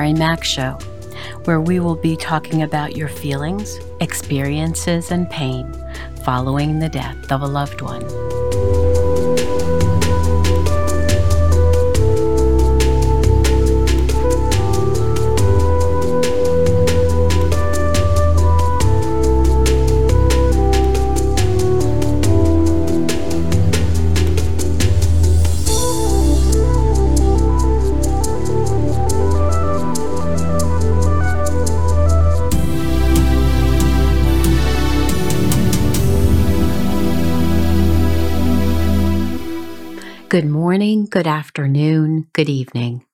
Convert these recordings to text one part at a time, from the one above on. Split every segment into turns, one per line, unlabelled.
Mary Mac Show, where we will be talking about your feelings, experiences, and pain following the death of a loved one. Good morning, good afternoon, good evening.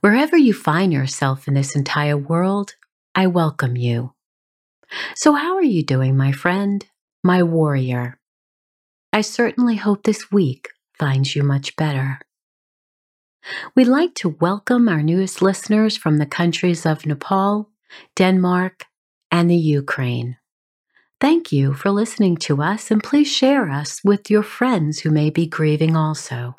Wherever you find yourself in this entire world, I welcome you. So, how are you doing, my friend, my warrior? I certainly hope this week finds you much better. We'd like to welcome our newest listeners from the countries of Nepal, Denmark, and the Ukraine. Thank you for listening to us, and please share us with your friends who may be grieving also.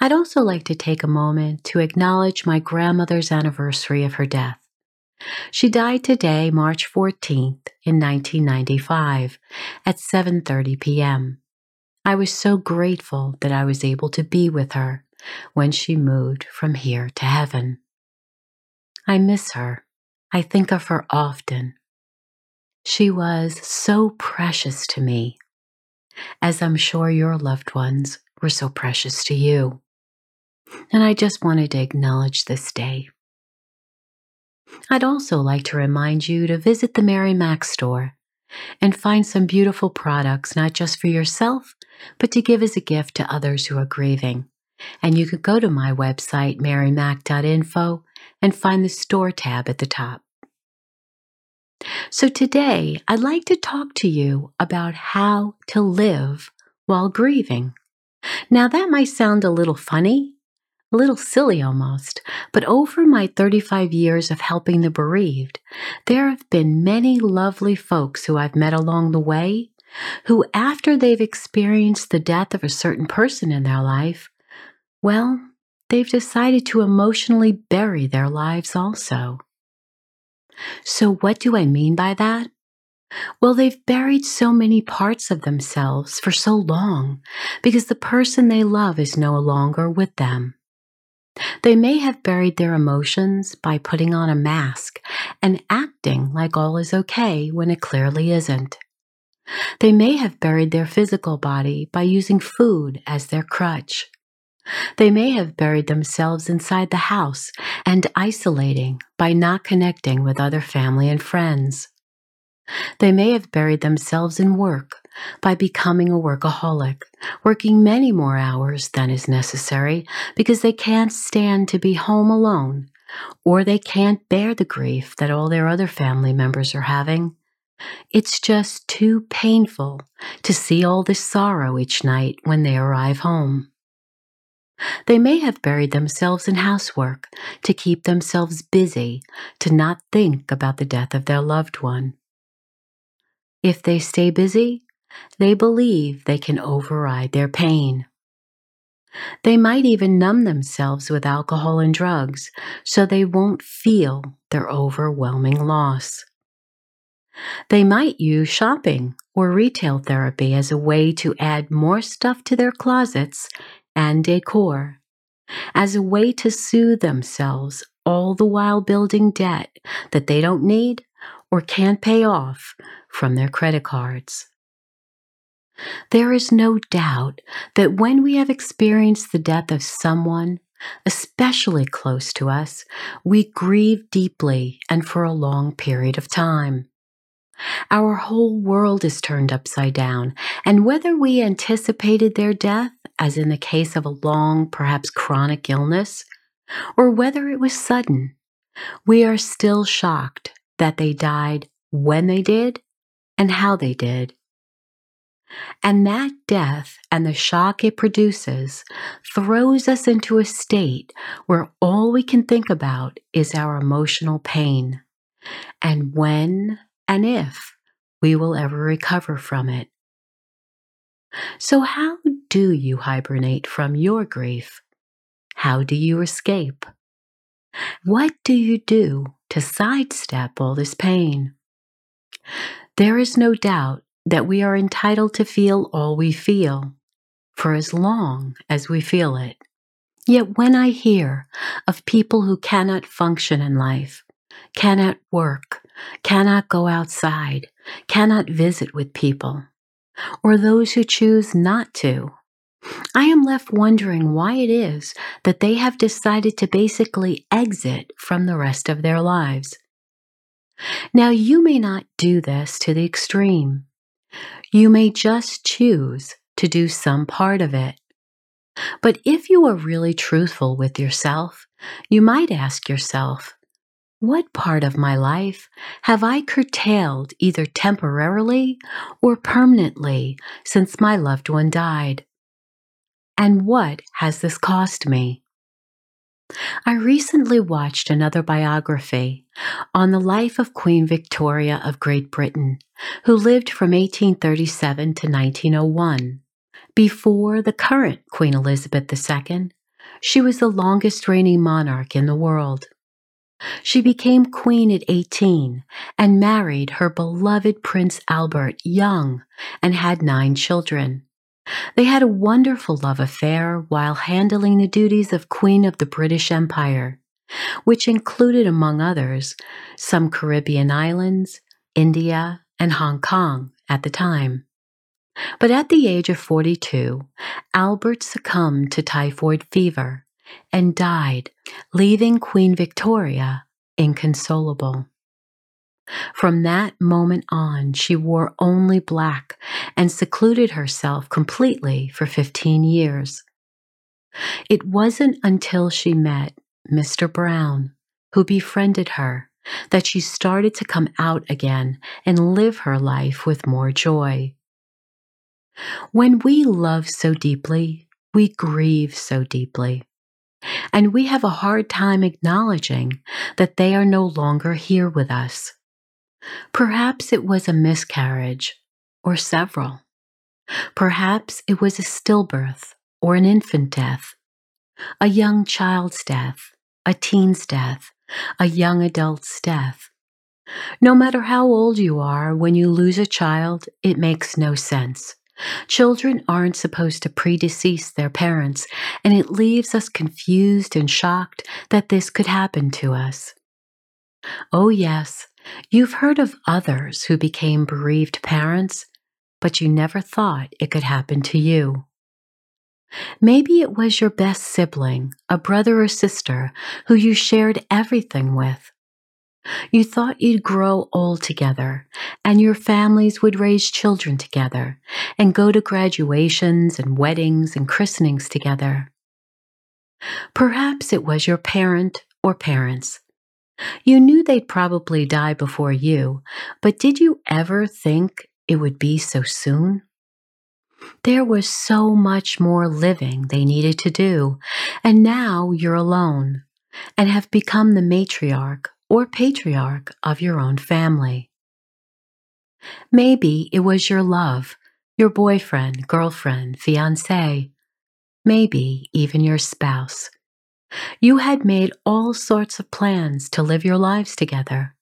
I'd also like to take a moment to acknowledge my grandmother's anniversary of her death. She died today, March 14th, in 1995, at 7:30 p.m. I was so grateful that I was able to be with her when she moved from here to heaven. I miss her. I think of her often she was so precious to me, as I'm sure your loved ones were so precious to you. And I just wanted to acknowledge this day. I'd also like to remind you to visit the Mary Mac store and find some beautiful products, not just for yourself, but to give as a gift to others who are grieving. And you could go to my website, marymac.info, and find the store tab at the top. So today, I'd like to talk to you about how to live while grieving. Now, that might sound a little funny, a little silly almost, but over my 35 years of helping the bereaved, there have been many lovely folks who I've met along the way who, after they've experienced the death of a certain person in their life, well, they've decided to emotionally bury their lives also. So, what do I mean by that? Well, they've buried so many parts of themselves for so long because the person they love is no longer with them. They may have buried their emotions by putting on a mask and acting like all is okay when it clearly isn't. They may have buried their physical body by using food as their crutch. They may have buried themselves inside the house and isolating by not connecting with other family and friends. They may have buried themselves in work by becoming a workaholic, working many more hours than is necessary because they can't stand to be home alone or they can't bear the grief that all their other family members are having. It's just too painful to see all this sorrow each night when they arrive home. They may have buried themselves in housework to keep themselves busy, to not think about the death of their loved one. If they stay busy, they believe they can override their pain. They might even numb themselves with alcohol and drugs so they won't feel their overwhelming loss. They might use shopping or retail therapy as a way to add more stuff to their closets and decor as a way to soothe themselves, all the while building debt that they don't need or can't pay off from their credit cards. There is no doubt that when we have experienced the death of someone, especially close to us, we grieve deeply and for a long period of time. Our whole world is turned upside down, and whether we anticipated their death, as in the case of a long, perhaps chronic illness, or whether it was sudden, we are still shocked that they died when they did and how they did. And that death and the shock it produces throws us into a state where all we can think about is our emotional pain and when and if we will ever recover from it. So, how do you hibernate from your grief? how do you escape? What do you do to sidestep all this pain? There is no doubt that we are entitled to feel all we feel for as long as we feel it. Yet when I hear of people who cannot function in life, cannot work, cannot go outside, cannot visit with people, or those who choose not to, I am left wondering why it is that they have decided to basically exit from the rest of their lives. Now, you may not do this to the extreme. You may just choose to do some part of it. But if you are really truthful with yourself, you might ask yourself, what part of my life have I curtailed either temporarily or permanently since my loved one died? And what has this cost me? I recently watched another biography on the life of Queen Victoria of Great Britain, who lived from 1837 to 1901. Before the current Queen Elizabeth II, she was the longest reigning monarch in the world. She became queen at 18 and married her beloved Prince Albert young and had nine children. They had a wonderful love affair while handling the duties of Queen of the British Empire, which included, among others, some Caribbean islands, India, and Hong Kong at the time. But at the age of 42, Albert succumbed to typhoid fever and died, leaving Queen Victoria inconsolable. From that moment on, she wore only black and secluded herself completely for 15 years. It wasn't until she met Mr. Brown, who befriended her, that she started to come out again and live her life with more joy. When we love so deeply, we grieve so deeply. And we have a hard time acknowledging that they are no longer here with us. Perhaps it was a miscarriage, or several. Perhaps it was a stillbirth or an infant death, a young child's death, a teen's death, a young adult's death. No matter how old you are, when you lose a child, it makes no sense. Children aren't supposed to predecease their parents, and it leaves us confused and shocked that this could happen to us. Oh, yes, You've heard of others who became bereaved parents, but you never thought it could happen to you. Maybe it was your best sibling, a brother or sister, who you shared everything with. You thought you'd grow old together, and your families would raise children together, and go to graduations and weddings and christenings together. Perhaps it was your parent or parents you knew they'd probably die before you, but did you ever think it would be so soon? There was so much more living they needed to do, and now you're alone and have become the matriarch or patriarch of your own family. Maybe it was your love, your boyfriend, girlfriend, fiance, maybe even your spouse you had made all sorts of plans to live your lives together.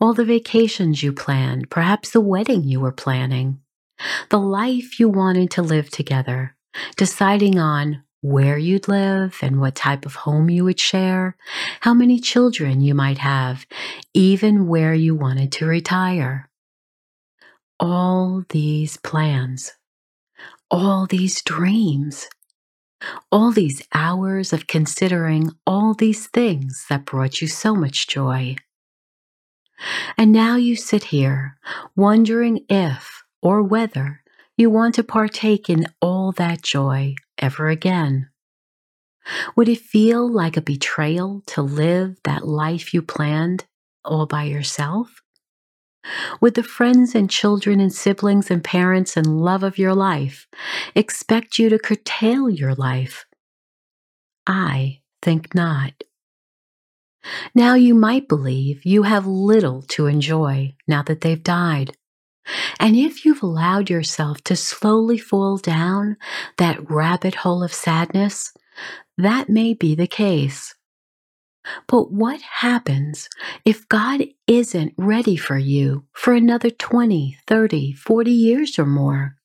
All the vacations you planned, perhaps the wedding you were planning, the life you wanted to live together, deciding on where you'd live and what type of home you would share, how many children you might have, even where you wanted to retire. All these plans, all these dreams all these hours of considering all these things that brought you so much joy. And now you sit here wondering if or whether you want to partake in all that joy ever again. Would it feel like a betrayal to live that life you planned all by yourself? Would the friends and children and siblings and parents and love of your life expect you to curtail your life? I think not. Now you might believe you have little to enjoy now that they've died. And if you've allowed yourself to slowly fall down that rabbit hole of sadness, that may be the case. But what happens if God isn't ready for you for another 20, 30, 40 years or more?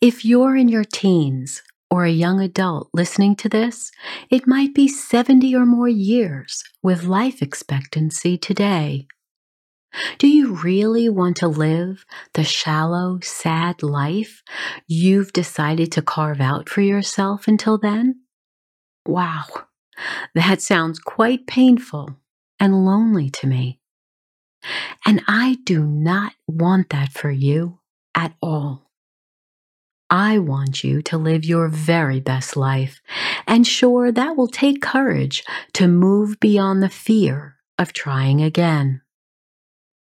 If you're in your teens or a young adult listening to this, it might be 70 or more years with life expectancy today. Do you really want to live the shallow, sad life you've decided to carve out for yourself until then? Wow, that sounds quite painful and lonely to me. And I do not want that for you at all. I want you to live your very best life, and sure, that will take courage to move beyond the fear of trying again.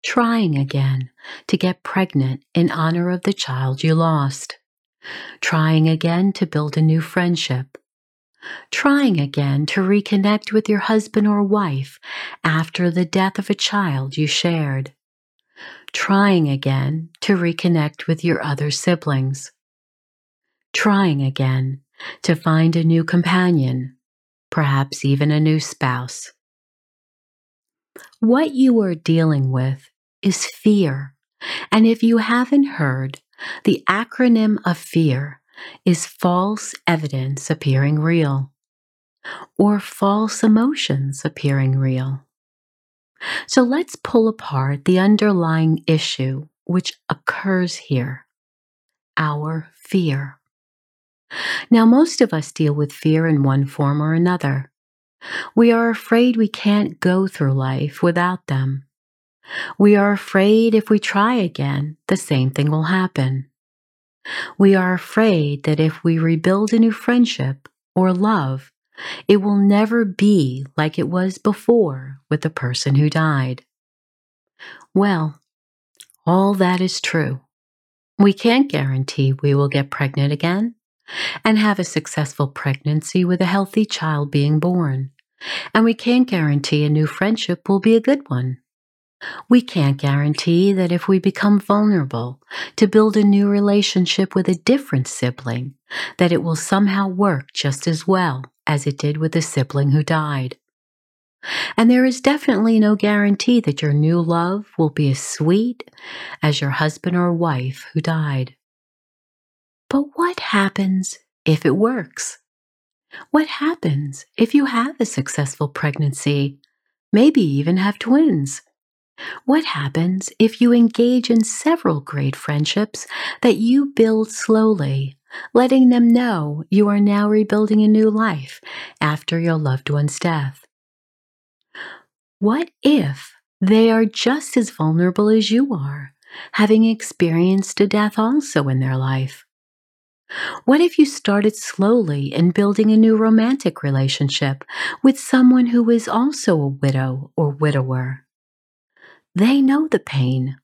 Trying again to get pregnant in honor of the child you lost. Trying again to build a new friendship trying again to reconnect with your husband or wife after the death of a child you shared, trying again to reconnect with your other siblings, trying again to find a new companion, perhaps even a new spouse. What you are dealing with is fear. And if you haven't heard, the acronym of fear is false evidence appearing real or false emotions appearing real. So let's pull apart the underlying issue which occurs here our fear. Now, most of us deal with fear in one form or another. We are afraid we can't go through life without them. We are afraid if we try again, the same thing will happen. We are afraid that if we rebuild a new friendship or love, it will never be like it was before with the person who died. Well, all that is true. We can't guarantee we will get pregnant again and have a successful pregnancy with a healthy child being born. And we can't guarantee a new friendship will be a good one. We can't guarantee that if we become vulnerable to build a new relationship with a different sibling, that it will somehow work just as well as it did with the sibling who died. And there is definitely no guarantee that your new love will be as sweet as your husband or wife who died. But what happens if it works? What happens if you have a successful pregnancy, maybe even have twins? What happens if you engage in several great friendships that you build slowly, letting them know you are now rebuilding a new life after your loved one's death? What if they are just as vulnerable as you are, having experienced a death also in their life? What if you started slowly in building a new romantic relationship with someone who is also a widow or widower? They know the pain,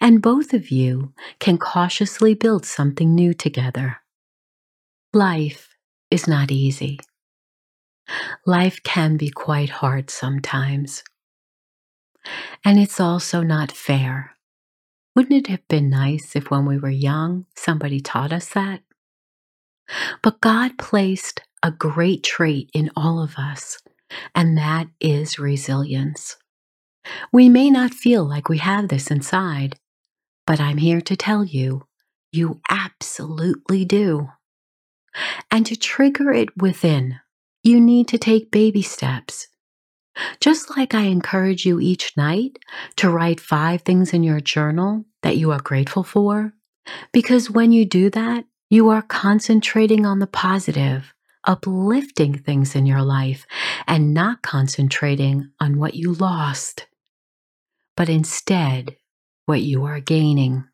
and both of you can cautiously build something new together. Life is not easy. Life can be quite hard sometimes. And it's also not fair. Wouldn't it have been nice if when we were young somebody taught us that? But God placed a great trait in all of us, and that is resilience. We may not feel like we have this inside, but I'm here to tell you, you absolutely do. And to trigger it within, you need to take baby steps. Just like I encourage you each night to write five things in your journal that you are grateful for, because when you do that, you are concentrating on the positive, uplifting things in your life, and not concentrating on what you lost but instead what you are gaining.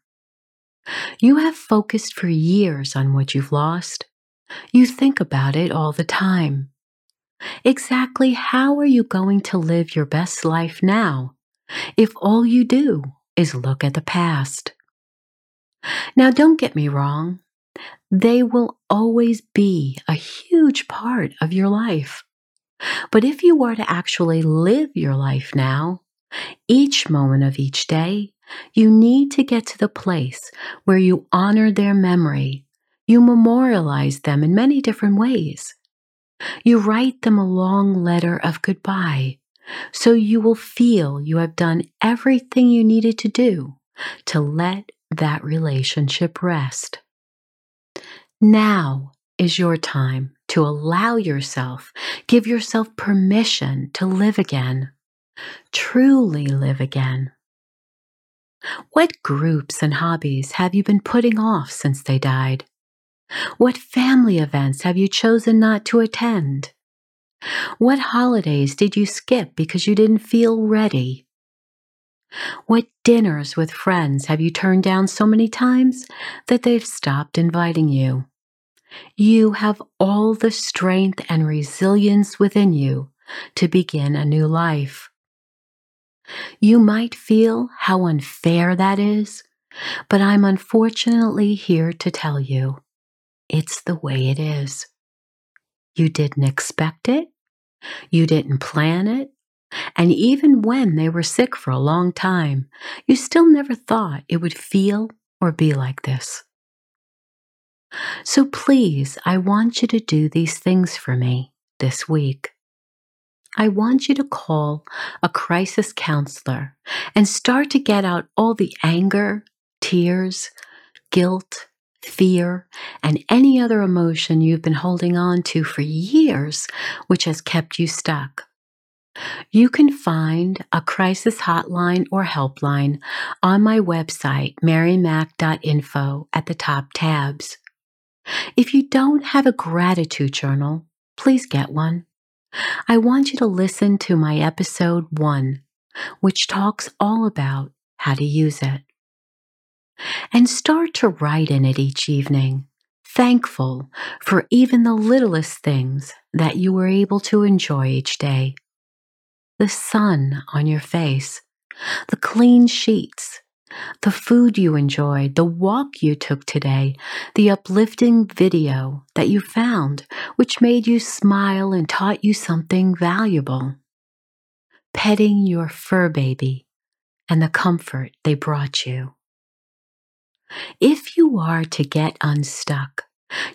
You have focused for years on what you've lost. You think about it all the time. Exactly how are you going to live your best life now if all you do is look at the past? Now, don't get me wrong, they will always be a huge part of your life. But if you were to actually live your life now, each moment of each day, you need to get to the place where you honor their memory. You memorialize them in many different ways. You write them a long letter of goodbye so you will feel you have done everything you needed to do to let that relationship rest. Now is your time to allow yourself, give yourself permission to live again, truly live again. What groups and hobbies have you been putting off since they died? What family events have you chosen not to attend? What holidays did you skip because you didn't feel ready? What dinners with friends have you turned down so many times that they've stopped inviting you? You have all the strength and resilience within you to begin a new life. You might feel how unfair that is, but I'm unfortunately here to tell you it's the way it is. You didn't expect it, you didn't plan it, and even when they were sick for a long time, you still never thought it would feel or be like this. So please, I want you to do these things for me this week. I want you to call a crisis counselor and start to get out all the anger, tears, guilt, fear, and any other emotion you've been holding on to for years, which has kept you stuck. You can find a crisis hotline or helpline on my website, marymac.info, at the top tabs. If you don't have a gratitude journal, please get one. I want you to listen to my episode one, which talks all about how to use it. And start to write in it each evening, thankful for even the littlest things that you were able to enjoy each day. The sun on your face, the clean sheets, the food you enjoyed, the walk you took today, the uplifting video that you found, which made you smile and taught you something valuable. Petting your fur baby and the comfort they brought you. If you are to get unstuck,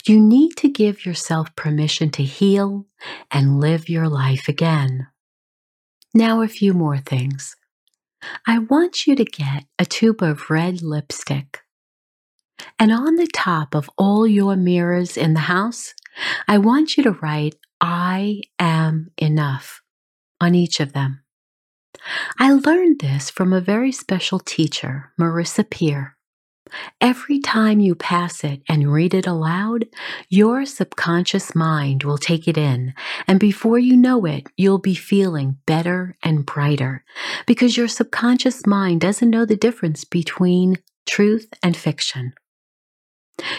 you need to give yourself permission to heal and live your life again. Now, a few more things. I want you to get a tube of red lipstick. And on the top of all your mirrors in the house, I want you to write, I am enough on each of them. I learned this from a very special teacher, Marissa Peer. Every time you pass it and read it aloud, your subconscious mind will take it in, and before you know it, you'll be feeling better and brighter because your subconscious mind doesn't know the difference between truth and fiction.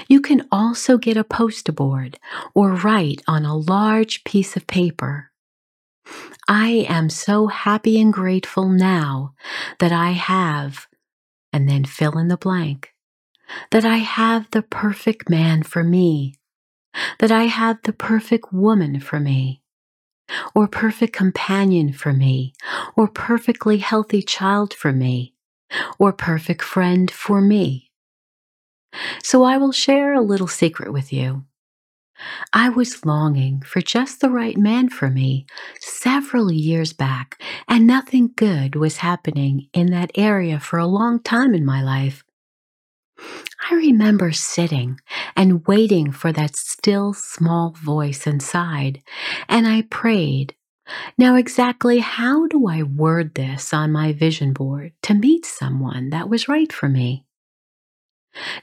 You can also get a poster board or write on a large piece of paper. I am so happy and grateful now that I have, and then fill in the blank that I have the perfect man for me, that I have the perfect woman for me, or perfect companion for me, or perfectly healthy child for me, or perfect friend for me. So I will share a little secret with you. I was longing for just the right man for me several years back, and nothing good was happening in that area for a long time in my life. I remember sitting and waiting for that still small voice inside, and I prayed. Now, exactly how do I word this on my vision board to meet someone that was right for me?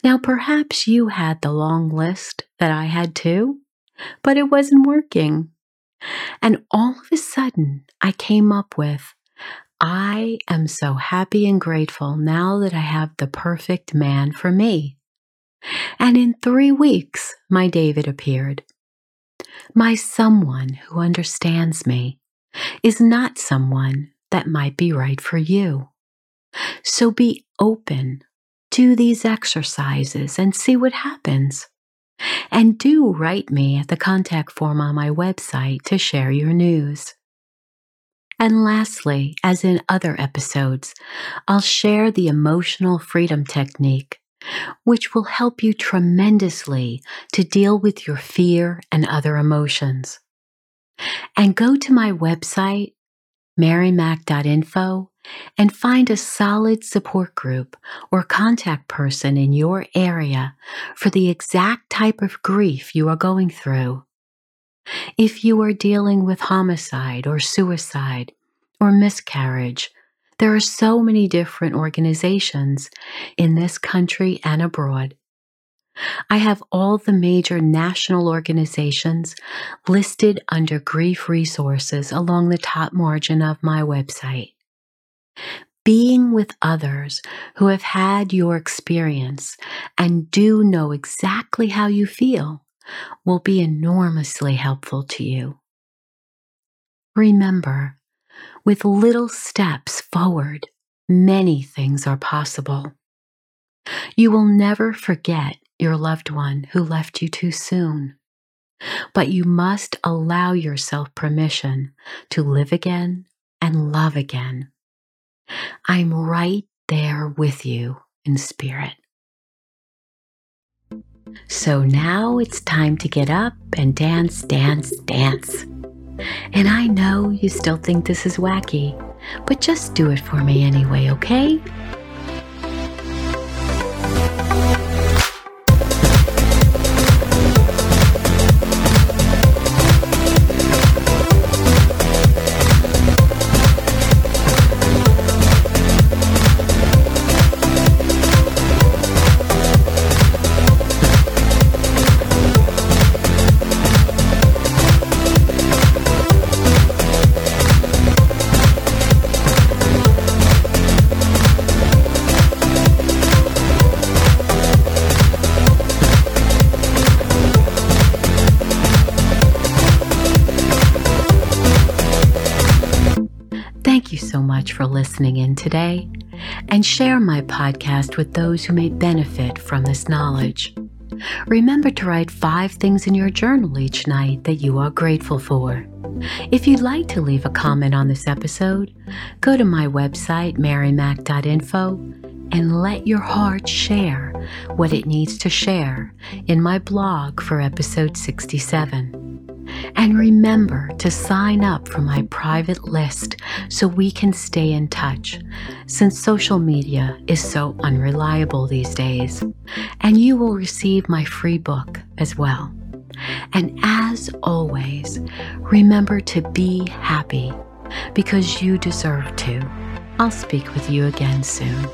Now, perhaps you had the long list that I had too, but it wasn't working. And all of a sudden, I came up with I am so happy and grateful now that I have the perfect man for me. And in three weeks, my David appeared. My someone who understands me is not someone that might be right for you. So be open, do these exercises and see what happens. And do write me at the contact form on my website to share your news. And lastly, as in other episodes, I'll share the emotional freedom technique, which will help you tremendously to deal with your fear and other emotions. And go to my website, marymac.info, and find a solid support group or contact person in your area for the exact type of grief you are going through. If you are dealing with homicide or suicide or miscarriage, there are so many different organizations in this country and abroad. I have all the major national organizations listed under grief resources along the top margin of my website. Being with others who have had your experience and do know exactly how you feel will be enormously helpful to you. Remember, with little steps forward, many things are possible. You will never forget your loved one who left you too soon, but you must allow yourself permission to live again and love again. I'm right there with you in spirit. So now it's time to get up and dance, dance, dance. And I know you still think this is wacky, but just do it for me anyway, okay? Much for listening in today and share my podcast with those who may benefit from this knowledge. Remember to write five things in your journal each night that you are grateful for. If you'd like to leave a comment on this episode, go to my website, marymac.info, and let your heart share what it needs to share in my blog for episode 67. And remember to sign up for my private list so we can stay in touch, since social media is so unreliable these days. And you will receive my free book as well. And as always, remember to be happy because you deserve to. I'll speak with you again soon.